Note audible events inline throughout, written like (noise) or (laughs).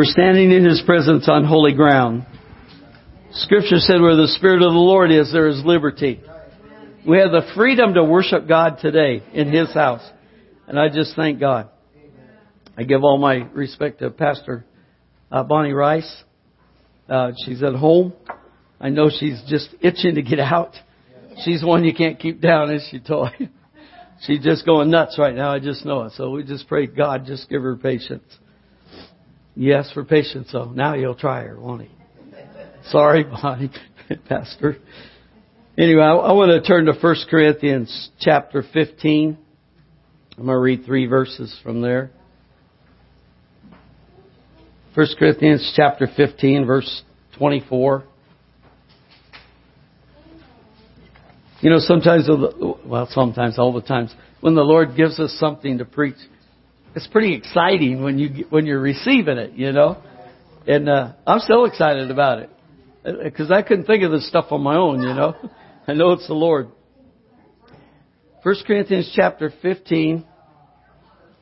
We're standing in His presence on holy ground. Scripture said where the Spirit of the Lord is, there is liberty. We have the freedom to worship God today in His house. And I just thank God. I give all my respect to Pastor uh, Bonnie Rice. Uh, she's at home. I know she's just itching to get out. She's one you can't keep down, is she, Toy? (laughs) she's just going nuts right now. I just know it. So we just pray God just give her patience. Yes, for patience. So now you'll try her, won't he? Sorry, Bonnie, (laughs) Pastor. Anyway, I, I want to turn to 1 Corinthians chapter 15. I'm going to read three verses from there. 1 Corinthians chapter 15 verse 24. You know, sometimes, well, sometimes, all the times, when the Lord gives us something to preach, it's pretty exciting when you when you're receiving it, you know. And uh, I'm so excited about it because I couldn't think of this stuff on my own, you know. (laughs) I know it's the Lord. 1 Corinthians chapter 15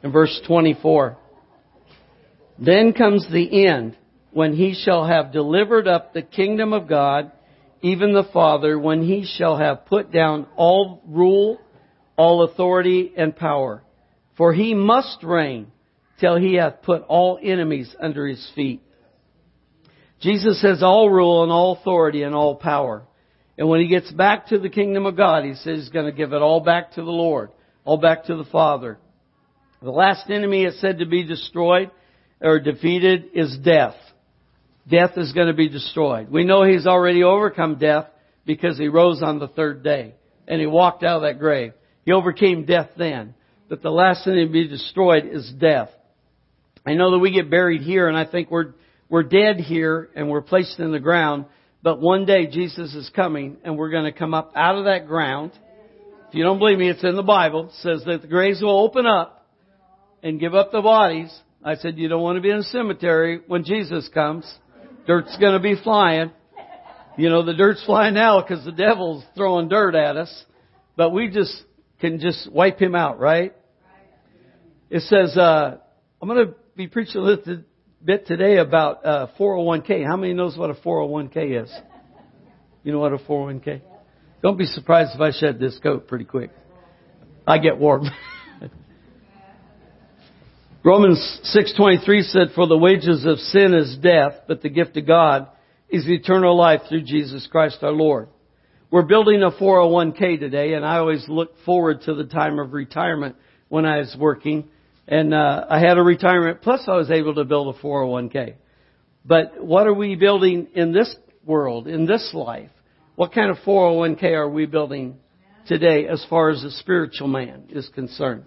and verse 24. Then comes the end, when he shall have delivered up the kingdom of God, even the Father, when he shall have put down all rule, all authority and power. For he must reign till he hath put all enemies under his feet. Jesus has all rule and all authority and all power. And when he gets back to the kingdom of God, he says he's going to give it all back to the Lord, all back to the Father. The last enemy is said to be destroyed or defeated is death. Death is going to be destroyed. We know he's already overcome death because he rose on the third day and he walked out of that grave. He overcame death then. But the last thing to be destroyed is death. I know that we get buried here and I think we're, we're dead here and we're placed in the ground. But one day Jesus is coming and we're going to come up out of that ground. If you don't believe me, it's in the Bible. It says that the graves will open up and give up the bodies I said, you don't want to be in a cemetery when Jesus comes. Dirt's going to be flying. You know, the dirt's flying now because the devil's throwing dirt at us. But we just can just wipe him out, right? It says, uh, I'm going to be preaching a little bit today about uh, 401k. How many knows what a 401k is? You know what a 401k? Don't be surprised if I shed this coat pretty quick. I get warm. (laughs) Romans 6:23 said for the wages of sin is death but the gift of God is eternal life through Jesus Christ our Lord. We're building a 401k today and I always look forward to the time of retirement when I was working and uh, I had a retirement plus I was able to build a 401k. But what are we building in this world, in this life? What kind of 401k are we building today as far as the spiritual man is concerned?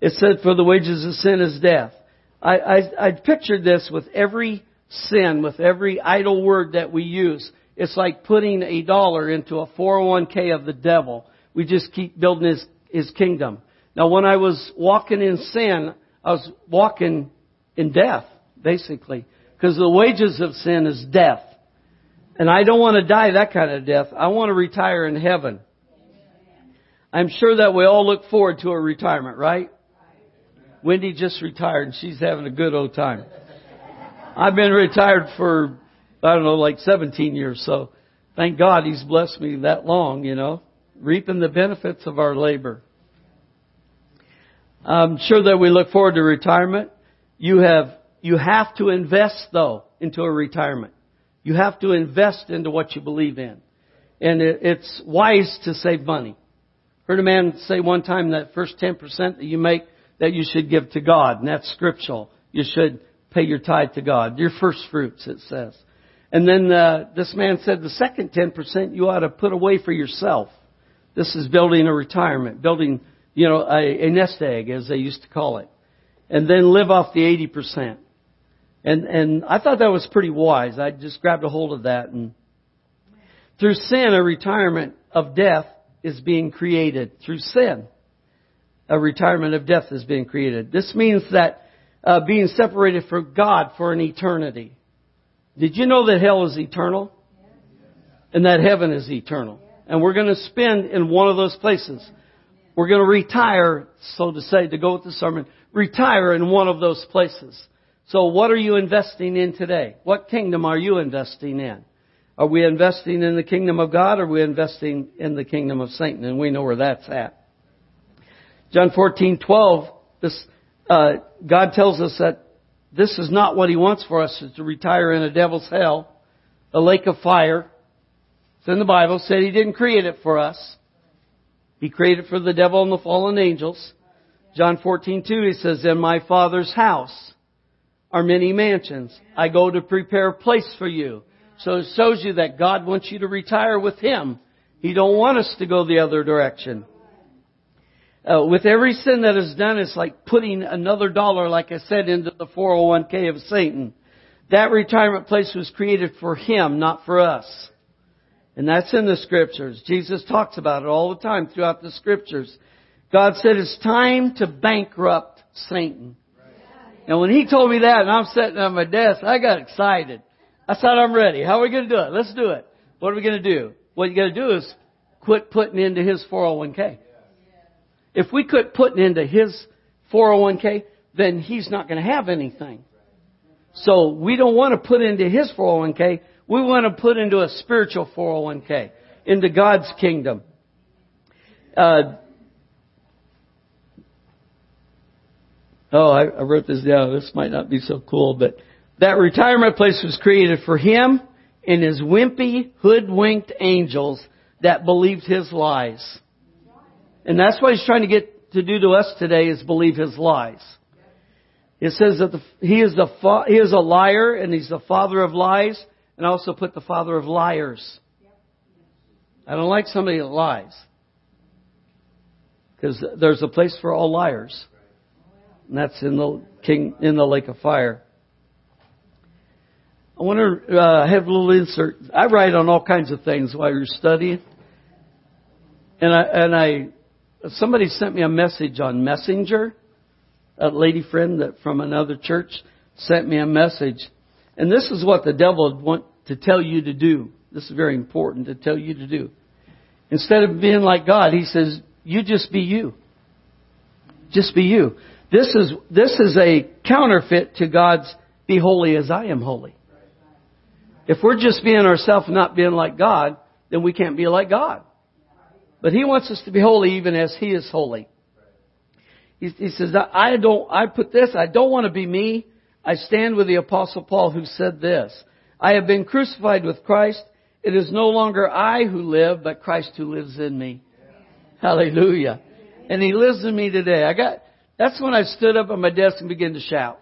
It said, for the wages of sin is death. I, I, I pictured this with every sin, with every idle word that we use. It's like putting a dollar into a 401k of the devil. We just keep building his, his kingdom. Now when I was walking in sin, I was walking in death, basically. Because the wages of sin is death. And I don't want to die that kind of death. I want to retire in heaven. I'm sure that we all look forward to a retirement, right? Wendy just retired and she's having a good old time. I've been retired for, I don't know, like 17 years, so thank God he's blessed me that long, you know, reaping the benefits of our labor. I'm sure that we look forward to retirement. You have, you have to invest though into a retirement. You have to invest into what you believe in. And it, it's wise to save money. Heard a man say one time that first 10% that you make that you should give to God, and that's scriptural. You should pay your tithe to God, your first fruits, it says. And then uh, this man said the second 10% you ought to put away for yourself. This is building a retirement, building, you know, a, a nest egg, as they used to call it. And then live off the 80%. And, and I thought that was pretty wise. I just grabbed a hold of that. And through sin, a retirement of death is being created through sin a retirement of death is being created. This means that uh, being separated from God for an eternity. Did you know that hell is eternal? And that heaven is eternal. And we're going to spend in one of those places. We're going to retire, so to say, to go with the sermon, retire in one of those places. So what are you investing in today? What kingdom are you investing in? Are we investing in the kingdom of God or are we investing in the kingdom of Satan? And we know where that's at. John 14, 12, this, uh, God tells us that this is not what He wants for us, is to retire in a devil's hell, a lake of fire. It's in the Bible, said He didn't create it for us. He created it for the devil and the fallen angels. John 14, 2, He says, in my Father's house are many mansions. I go to prepare a place for you. So it shows you that God wants you to retire with Him. He don't want us to go the other direction. Uh, with every sin that is done, it's like putting another dollar, like I said, into the 401k of Satan. That retirement place was created for him, not for us. And that's in the scriptures. Jesus talks about it all the time throughout the scriptures. God said it's time to bankrupt Satan. And when he told me that and I'm sitting on my desk, I got excited. I said, I'm ready. How are we going to do it? Let's do it. What are we going to do? What you got to do is quit putting into his 401k. If we quit putting into his 401k, then he's not going to have anything. So we don't want to put into his 401k. We want to put into a spiritual 401k, into God's kingdom. Uh, oh, I, I wrote this down. This might not be so cool, but that retirement place was created for him and his wimpy, hoodwinked angels that believed his lies. And that's what he's trying to get to do to us today is believe his lies. It says that the, he is the fa- he is a liar and he's the father of lies, and also put the father of liars. I don't like somebody that lies because there's a place for all liars, and that's in the king in the lake of fire. I want to uh, have a little insert. I write on all kinds of things while you're studying, and I and I somebody sent me a message on Messenger. A lady friend that from another church sent me a message. And this is what the devil would want to tell you to do. This is very important to tell you to do. Instead of being like God, he says, you just be you. Just be you. This is, this is a counterfeit to God's be holy as I am holy. If we're just being ourselves not being like God, then we can't be like God. But he wants us to be holy even as he is holy. He, he says, I don't, I put this, I don't want to be me. I stand with the apostle Paul who said this. I have been crucified with Christ. It is no longer I who live, but Christ who lives in me. Hallelujah. And he lives in me today. I got, that's when I stood up at my desk and began to shout.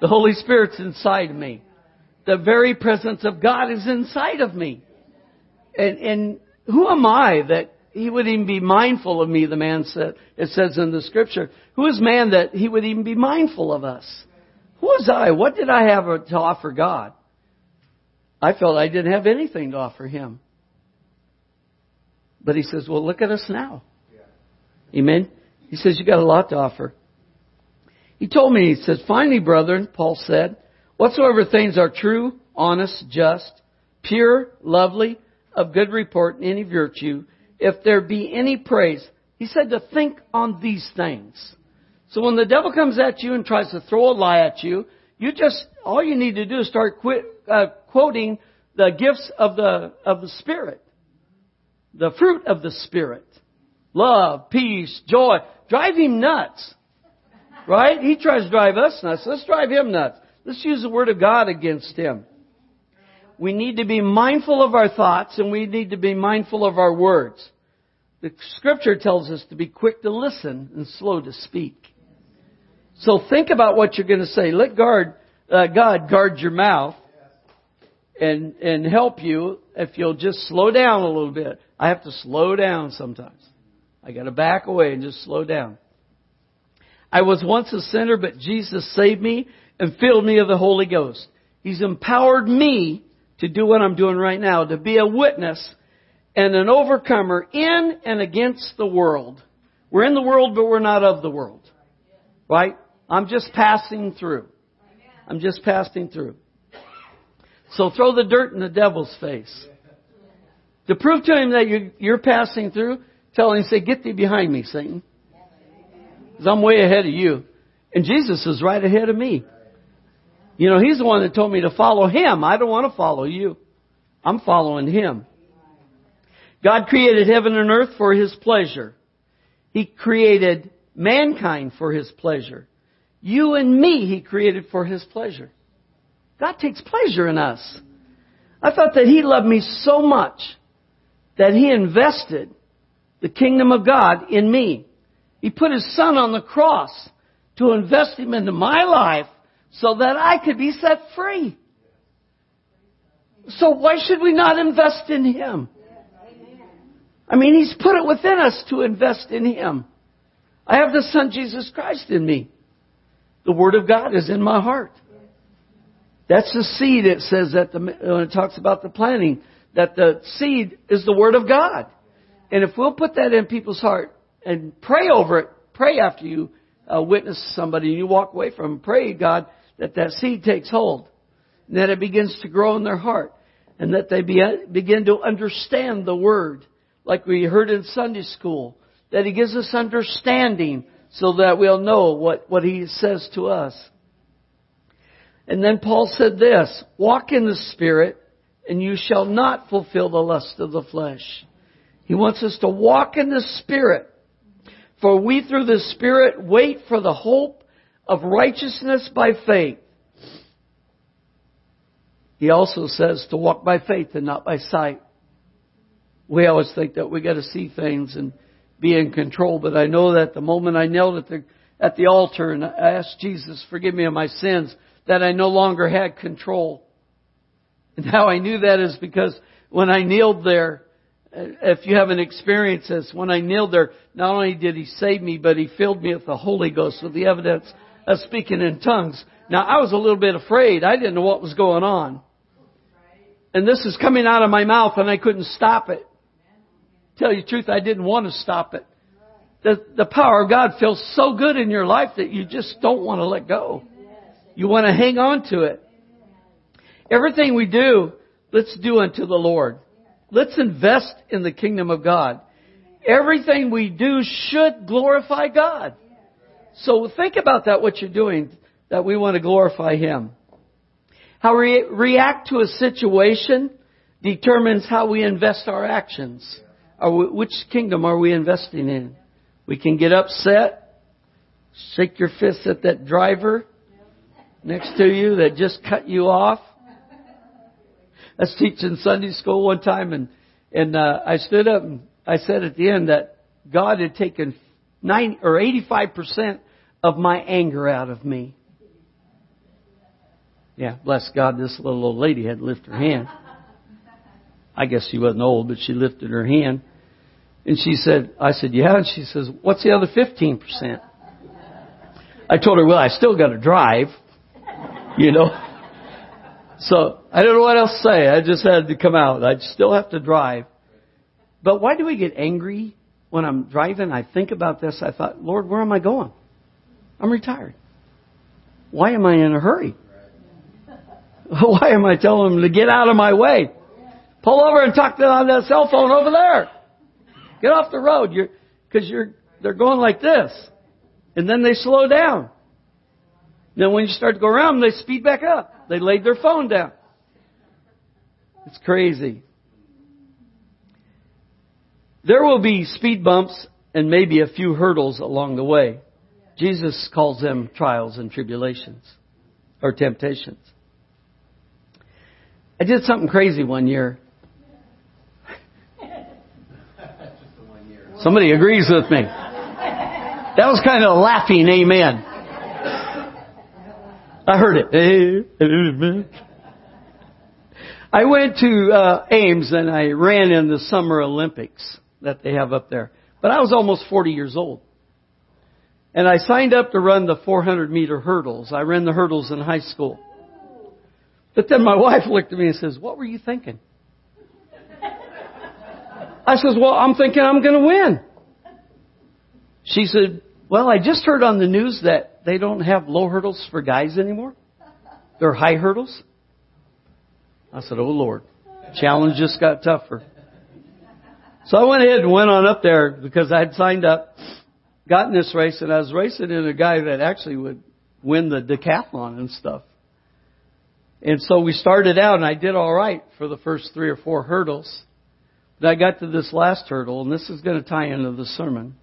The Holy Spirit's inside me. The very presence of God is inside of me. And, and who am I that he would even be mindful of me, the man said, it says in the scripture. Who is man that he would even be mindful of us? Who was I? What did I have to offer God? I felt I didn't have anything to offer him. But he says, well, look at us now. Amen. He says, you got a lot to offer. He told me, he says, finally, brethren, Paul said, whatsoever things are true, honest, just, pure, lovely, of good report and any virtue, if there be any praise, he said to think on these things. So when the devil comes at you and tries to throw a lie at you, you just, all you need to do is start quit, uh, quoting the gifts of the, of the Spirit. The fruit of the Spirit. Love, peace, joy. Drive him nuts. Right? He tries to drive us nuts. Let's drive him nuts. Let's use the Word of God against him we need to be mindful of our thoughts and we need to be mindful of our words. The scripture tells us to be quick to listen and slow to speak. So think about what you're going to say. Let guard, uh, God guard your mouth and, and help you if you'll just slow down a little bit. I have to slow down sometimes. I got to back away and just slow down. I was once a sinner, but Jesus saved me and filled me of the Holy Ghost. He's empowered me to do what I'm doing right now, to be a witness and an overcomer in and against the world. We're in the world, but we're not of the world. Right? I'm just passing through. I'm just passing through. So throw the dirt in the devil's face. To prove to him that you're passing through, tell him, say, get thee behind me, Satan. Because I'm way ahead of you. And Jesus is right ahead of me. You know, He's the one that told me to follow Him. I don't want to follow you. I'm following Him. God created heaven and earth for His pleasure. He created mankind for His pleasure. You and me, He created for His pleasure. God takes pleasure in us. I thought that He loved me so much that He invested the kingdom of God in me. He put His Son on the cross to invest Him into my life so that I could be set free. So why should we not invest in Him? I mean, He's put it within us to invest in Him. I have the Son Jesus Christ in me. The Word of God is in my heart. That's the seed it says that the, when it talks about the planting, that the seed is the Word of God. And if we'll put that in people's heart and pray over it, pray after you uh, witness somebody and you walk away from them, pray God that that seed takes hold and that it begins to grow in their heart and that they be, begin to understand the Word like we heard in Sunday school, that He gives us understanding so that we'll know what, what He says to us. And then Paul said this, walk in the Spirit and you shall not fulfill the lust of the flesh. He wants us to walk in the Spirit. For we through the Spirit wait for the hope of righteousness by faith. He also says to walk by faith and not by sight. We always think that we got to see things and be in control, but I know that the moment I knelt at the at the altar and I asked Jesus, forgive me of my sins, that I no longer had control. And how I knew that is because when I kneeled there, if you haven't experienced this, when I kneeled there, not only did He save me, but He filled me with the Holy Ghost with the evidence of speaking in tongues. Now I was a little bit afraid. I didn't know what was going on. And this is coming out of my mouth and I couldn't stop it. Tell you the truth, I didn't want to stop it. The, the power of God feels so good in your life that you just don't want to let go. You want to hang on to it. Everything we do, let's do unto the Lord. Let's invest in the kingdom of God. Everything we do should glorify God. So think about that, what you're doing, that we want to glorify Him. How we react to a situation determines how we invest our actions. We, which kingdom are we investing in? We can get upset, shake your fist at that driver next to you that just cut you off. I was teaching Sunday school one time and, and, uh, I stood up and I said at the end that God had taken nine or 85% of my anger out of me. Yeah, bless God, this little old lady had to lift her hand. I guess she wasn't old, but she lifted her hand. And she said, I said, yeah. And she says, what's the other 15%? I told her, well, I still got to drive, you know. So I don't know what else to say. I just had to come out. I still have to drive. But why do we get angry when I'm driving? I think about this. I thought, Lord, where am I going? I'm retired. Why am I in a hurry? (laughs) Why am I telling them to get out of my way? Pull over and talk to on that cell phone over there. Get off the road. You're, cause you're, they're going like this. And then they slow down. Then when you start to go around they speed back up. They laid their phone down. It's crazy. There will be speed bumps and maybe a few hurdles along the way. Jesus calls them trials and tribulations or temptations. I did something crazy one year. Somebody agrees with me. That was kind of a laughing amen. I heard it. I went to uh, Ames and I ran in the Summer Olympics that they have up there. But I was almost 40 years old. And I signed up to run the 400 meter hurdles. I ran the hurdles in high school. But then my (laughs) wife looked at me and says, what were you thinking? I says, well, I'm thinking I'm going to win. She said, well, I just heard on the news that they don't have low hurdles for guys anymore. They're high hurdles. I said, oh Lord, challenge just got tougher. So I went ahead and went on up there because I had signed up, got in this race, and I was racing in a guy that actually would win the decathlon and stuff. And so we started out and I did alright for the first three or four hurdles. But I got to this last hurdle and this is going to tie into the sermon.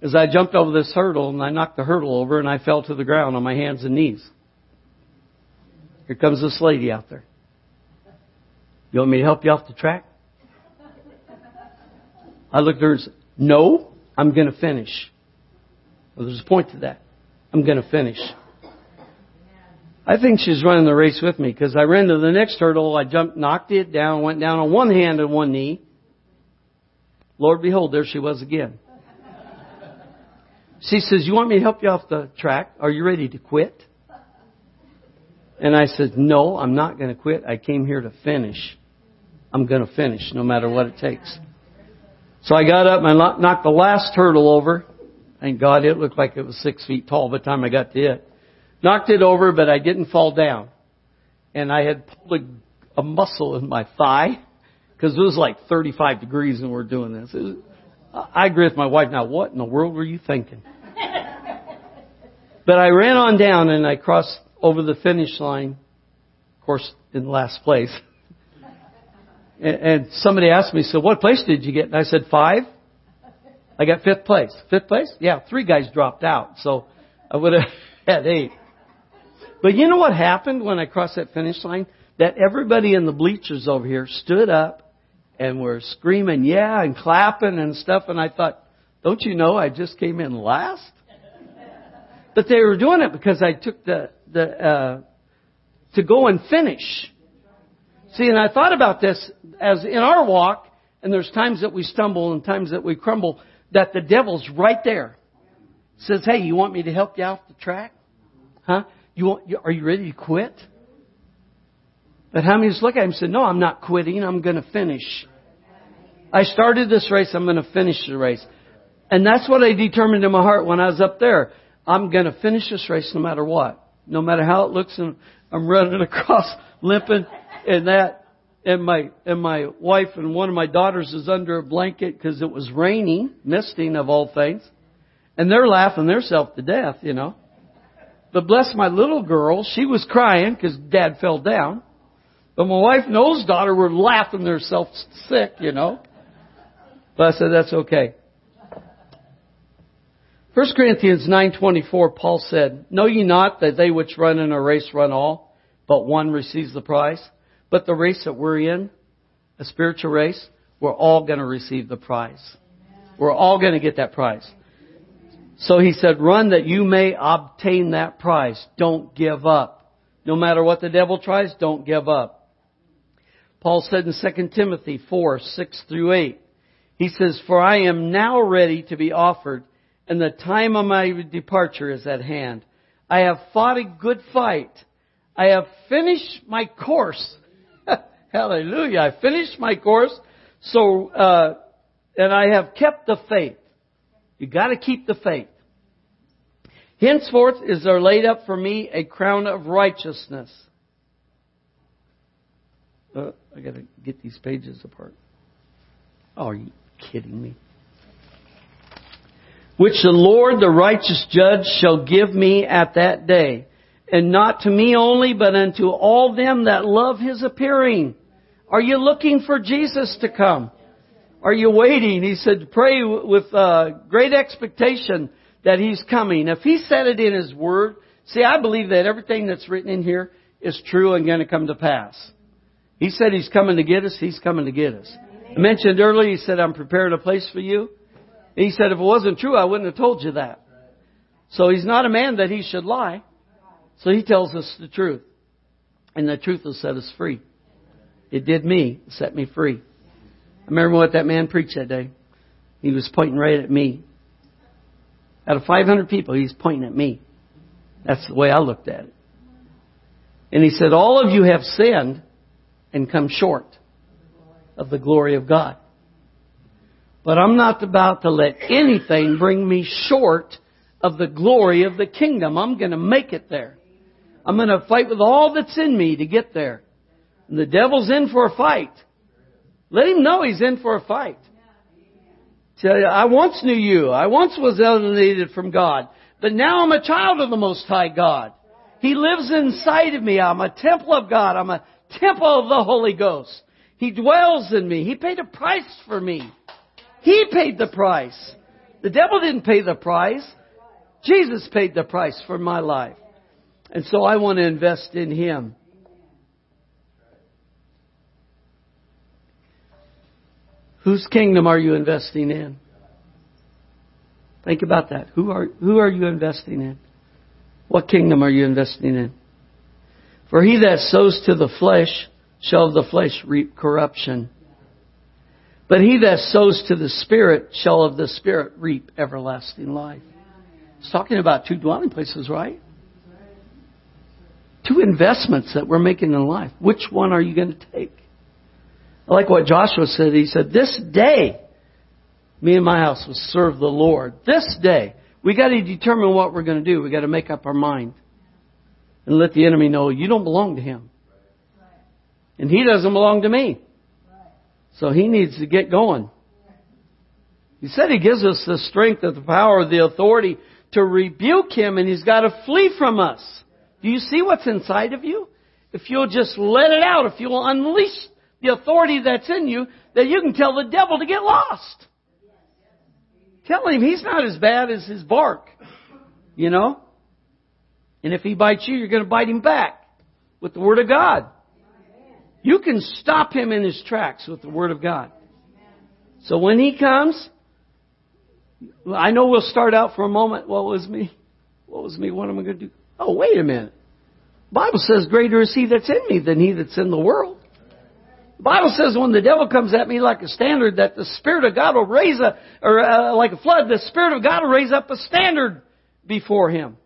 As I jumped over this hurdle and I knocked the hurdle over and I fell to the ground on my hands and knees. Here comes this lady out there. You want me to help you off the track? I looked at her and said, No, I'm going to finish. Well, there's a point to that. I'm going to finish. I think she's running the race with me because I ran to the next hurdle, I jumped, knocked it down, went down on one hand and one knee. Lord behold, there she was again. She says, you want me to help you off the track? Are you ready to quit? And I said, no, I'm not going to quit. I came here to finish. I'm going to finish no matter what it takes. So I got up and knocked the last hurdle over. Thank God it looked like it was six feet tall by the time I got to it. Knocked it over, but I didn't fall down. And I had pulled a, a muscle in my thigh because it was like 35 degrees and we're doing this. Was, I agree with my wife now. What in the world were you thinking? (laughs) but I ran on down and I crossed over the finish line, of course, in last place. (laughs) and, and somebody asked me, so what place did you get? And I said, five. I got fifth place. Fifth place? Yeah, three guys dropped out, so I would have (laughs) had eight. But you know what happened when I crossed that finish line? That everybody in the bleachers over here stood up and were screaming, yeah, and clapping and stuff, and I thought, don't you know I just came in last? But they were doing it because I took the, the, uh, to go and finish. See, and I thought about this as in our walk, and there's times that we stumble and times that we crumble, that the devil's right there. Says, hey, you want me to help you off the track? Huh? You want, are you ready to quit? But how many just look at him and said, no, I'm not quitting. I'm going to finish. I started this race. I'm going to finish the race. And that's what I determined in my heart when I was up there. I'm going to finish this race no matter what. No matter how it looks and I'm running (laughs) across limping and that. And my, and my wife and one of my daughters is under a blanket because it was raining, misting of all things. And they're laughing themselves to death, you know. But bless my little girl, she was crying because dad fell down. But my wife and oldest daughter were laughing themselves sick, you know. But I said, that's okay. 1 Corinthians 9.24, Paul said, Know ye not that they which run in a race run all, but one receives the prize? But the race that we're in, a spiritual race, we're all going to receive the prize. We're all going to get that prize. So he said, run that you may obtain that prize. Don't give up. No matter what the devil tries, don't give up. Paul said in 2 Timothy 4, 6 through 8, he says, For I am now ready to be offered, and the time of my departure is at hand. I have fought a good fight. I have finished my course. Hallelujah. I finished my course. So, uh, and I have kept the faith. You gotta keep the faith. Henceforth is there laid up for me a crown of righteousness. Uh, I gotta get these pages apart. Oh, are you kidding me? Which the Lord, the righteous judge, shall give me at that day. And not to me only, but unto all them that love his appearing. Are you looking for Jesus to come? Are you waiting? He said, pray with uh, great expectation that He's coming. If He said it in His Word, see, I believe that everything that's written in here is true and going to come to pass. He said He's coming to get us. He's coming to get us. I mentioned earlier, He said, I'm preparing a place for you. He said, if it wasn't true, I wouldn't have told you that. So He's not a man that He should lie. So He tells us the truth. And the truth will set us free. It did me, set me free. I remember what that man preached that day. He was pointing right at me. Out of 500 people, he's pointing at me. That's the way I looked at it. And he said, all of you have sinned and come short of the glory of God. But I'm not about to let anything bring me short of the glory of the kingdom. I'm going to make it there. I'm going to fight with all that's in me to get there. The devil's in for a fight. Let him know he's in for a fight. Tell you, I once knew you. I once was alienated from God. But now I'm a child of the Most High God. He lives inside of me. I'm a temple of God. I'm a temple of the Holy Ghost. He dwells in me. He paid a price for me. He paid the price. The devil didn't pay the price. Jesus paid the price for my life. And so I want to invest in Him. Whose kingdom are you investing in? Think about that. Who are, who are you investing in? What kingdom are you investing in? For he that sows to the flesh shall of the flesh reap corruption. But he that sows to the Spirit shall of the Spirit reap everlasting life. It's talking about two dwelling places, right? Two investments that we're making in life. Which one are you going to take? I like what Joshua said. He said, This day, me and my house will serve the Lord. This day. We got to determine what we're going to do. We got to make up our mind. And let the enemy know you don't belong to him. And he doesn't belong to me. So he needs to get going. He said he gives us the strength, of the power, of the authority to rebuke him and he's got to flee from us. Do you see what's inside of you? If you'll just let it out, if you'll unleash the authority that's in you, that you can tell the devil to get lost. Tell him he's not as bad as his bark. You know? And if he bites you, you're going to bite him back with the Word of God. You can stop him in his tracks with the Word of God. So when he comes, I know we'll start out for a moment. What was me? What was me? What am I going to do? Oh, wait a minute. The Bible says, greater is he that's in me than he that's in the world. Bible says when the devil comes at me like a standard, that the Spirit of God will raise a, or uh, like a flood, the Spirit of God will raise up a standard before him.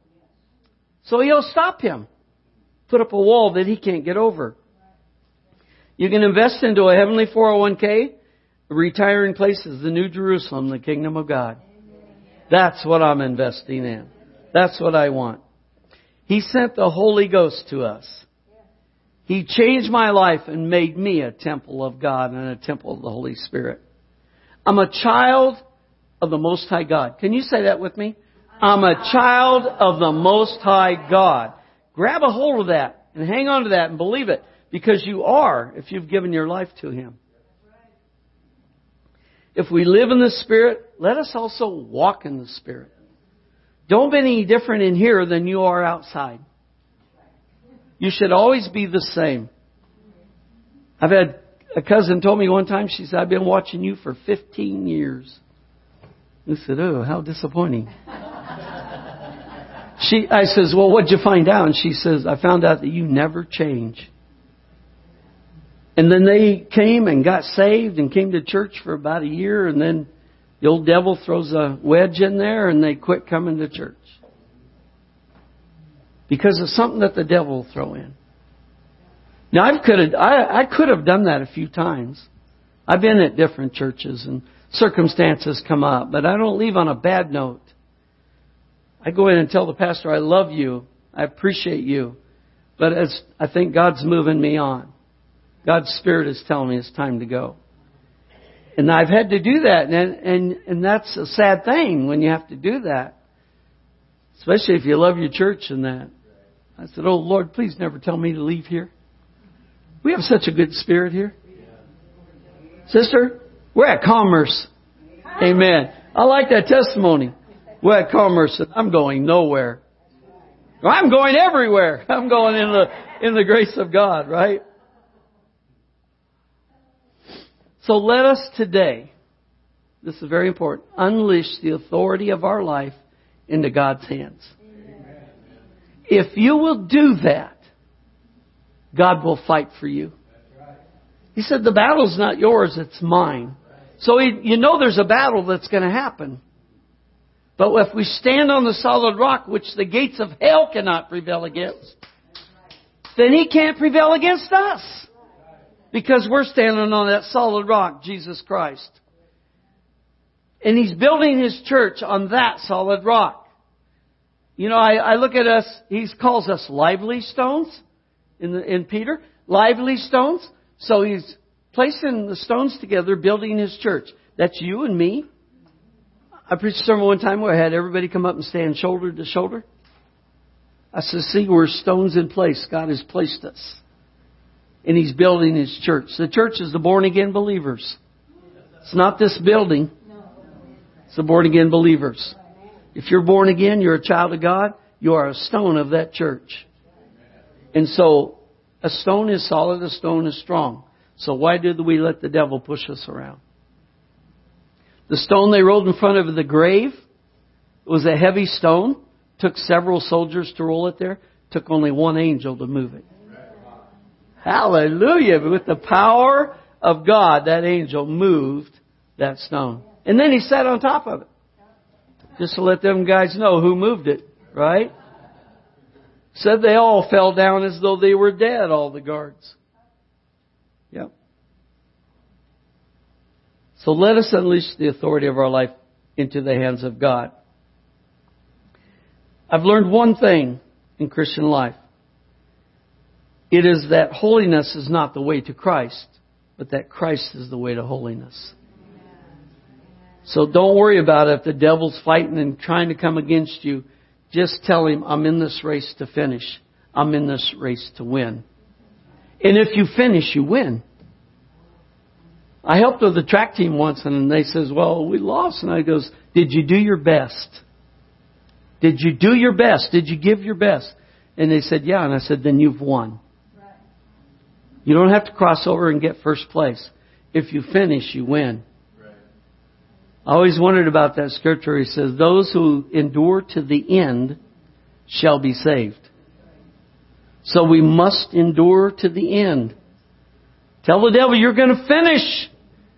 So he'll stop him. Put up a wall that he can't get over. You can invest into a heavenly 401k. Retiring place is the New Jerusalem, the kingdom of God. That's what I'm investing in. That's what I want. He sent the Holy Ghost to us. He changed my life and made me a temple of God and a temple of the Holy Spirit. I'm a child of the Most High God. Can you say that with me? I'm a child of the Most High God. Grab a hold of that and hang on to that and believe it because you are if you've given your life to Him. If we live in the Spirit, let us also walk in the Spirit. Don't be any different in here than you are outside. You should always be the same. I've had a cousin told me one time, she said, I've been watching you for 15 years. I said, oh, how disappointing. (laughs) she, I says, well, what'd you find out? And she says, I found out that you never change. And then they came and got saved and came to church for about a year and then the old devil throws a wedge in there and they quit coming to church. Because of something that the devil will throw in. Now I could have, I, I could have done that a few times. I've been at different churches and circumstances come up, but I don't leave on a bad note. I go in and tell the pastor, I love you. I appreciate you. But as I think God's moving me on. God's Spirit is telling me it's time to go. And I've had to do that, and, and, and that's a sad thing when you have to do that. Especially if you love your church and that. I said, Oh Lord, please never tell me to leave here. We have such a good spirit here. Sister, we're at commerce. Amen. I like that testimony. We're at commerce and I'm going nowhere. I'm going everywhere. (laughs) I'm going in the, in the grace of God, right? So let us today, this is very important, unleash the authority of our life into God's hands. If you will do that, God will fight for you. He said, the battle's not yours, it's mine. So you know there's a battle that's going to happen. But if we stand on the solid rock, which the gates of hell cannot prevail against, then he can't prevail against us. Because we're standing on that solid rock, Jesus Christ. And He's building His church on that solid rock. You know, I, I look at us, He calls us lively stones in, the, in Peter. Lively stones. So He's placing the stones together, building His church. That's you and me. I preached a sermon one time where I had everybody come up and stand shoulder to shoulder. I said, see, we're stones in place. God has placed us. And He's building His church. The church is the born again believers. It's not this building. It's the born again believers. If you're born again, you're a child of God, you are a stone of that church. And so, a stone is solid, a stone is strong. So why did we let the devil push us around? The stone they rolled in front of the grave was a heavy stone. Took several soldiers to roll it there. Took only one angel to move it. Hallelujah. With the power of God, that angel moved that stone. And then he sat on top of it. Just to let them guys know who moved it, right? Said they all fell down as though they were dead, all the guards. Yep. So let us unleash the authority of our life into the hands of God. I've learned one thing in Christian life. It is that holiness is not the way to Christ, but that Christ is the way to holiness. So don't worry about it if the devil's fighting and trying to come against you. Just tell him, I'm in this race to finish. I'm in this race to win. And if you finish, you win. I helped with the track team once and they says, well, we lost. And I goes, did you do your best? Did you do your best? Did you give your best? And they said, Yeah. And I said, Then you've won. You don't have to cross over and get first place. If you finish, you win. I always wondered about that scripture. He says, Those who endure to the end shall be saved. So we must endure to the end. Tell the devil you're going to finish.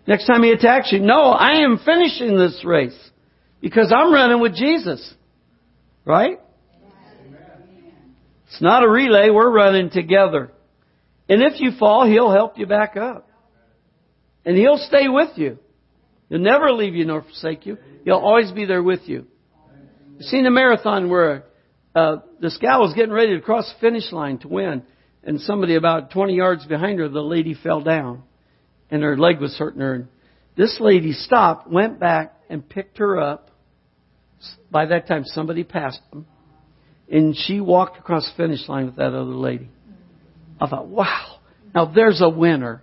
Next time he attacks you, no, I am finishing this race because I'm running with Jesus. Right? It's not a relay. We're running together. And if you fall, He'll help you back up. And He'll stay with you. He'll never leave you nor forsake you. He'll always be there with you. You've seen a marathon where uh, this gal was getting ready to cross the finish line to win, and somebody about 20 yards behind her, the lady fell down, and her leg was hurting her. And this lady stopped, went back, and picked her up, by that time somebody passed them, and she walked across the finish line with that other lady. I thought, wow, now there's a winner.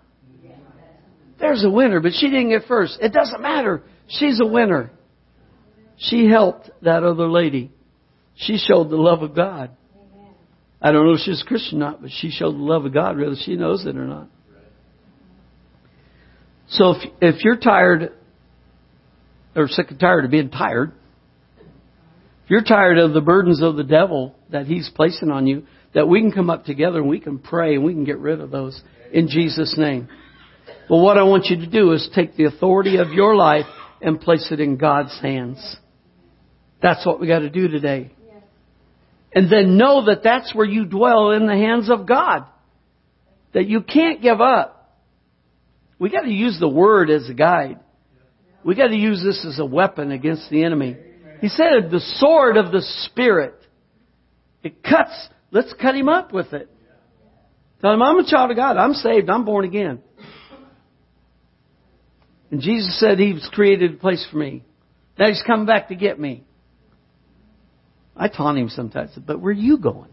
There's a winner, but she didn't get first. It doesn't matter. She's a winner. She helped that other lady. She showed the love of God. I don't know if she's a Christian or not, but she showed the love of God, whether she knows it or not. So if, if you're tired or sick and tired of being tired, if you're tired of the burdens of the devil that he's placing on you, that we can come up together and we can pray and we can get rid of those in Jesus' name. But what I want you to do is take the authority of your life and place it in God's hands. That's what we got to do today. And then know that that's where you dwell in the hands of God. That you can't give up. We got to use the Word as a guide. We got to use this as a weapon against the enemy. He said the sword of the Spirit. It cuts. Let's cut him up with it. Tell him, I'm a child of God. I'm saved. I'm born again. And Jesus said He's created a place for me. Now He's coming back to get me. I taunt him sometimes, but where are you going?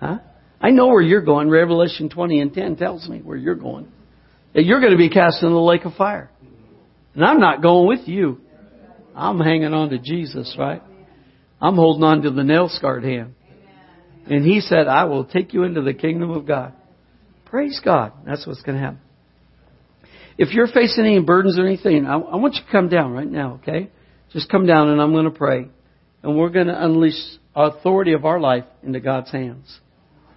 Huh? I know where you're going. Revelation 20 and 10 tells me where you're going. That you're going to be cast in the lake of fire. And I'm not going with you. I'm hanging on to Jesus, right? I'm holding on to the nail scarred hand. And he said, I will take you into the kingdom of God. Praise God. That's what's going to happen. If you're facing any burdens or anything, I, I want you to come down right now, okay? Just come down and I'm going to pray. And we're going to unleash authority of our life into God's hands.